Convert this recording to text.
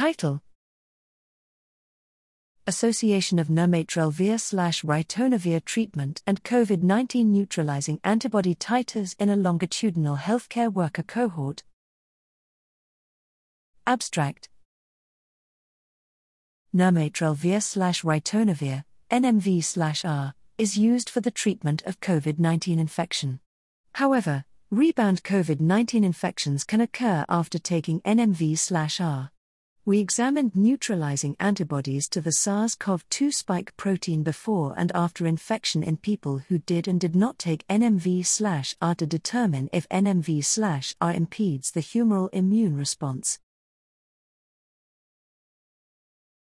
Title Association of nirmatrelvir slash ritonavir treatment and COVID 19 neutralizing antibody titers in a longitudinal healthcare worker cohort. Abstract Nirmatrelvir slash ritonavir, NMV slash R, is used for the treatment of COVID 19 infection. However, rebound COVID 19 infections can occur after taking NMV slash R. We examined neutralizing antibodies to the SARS CoV 2 spike protein before and after infection in people who did and did not take NMV R to determine if NMV R impedes the humoral immune response.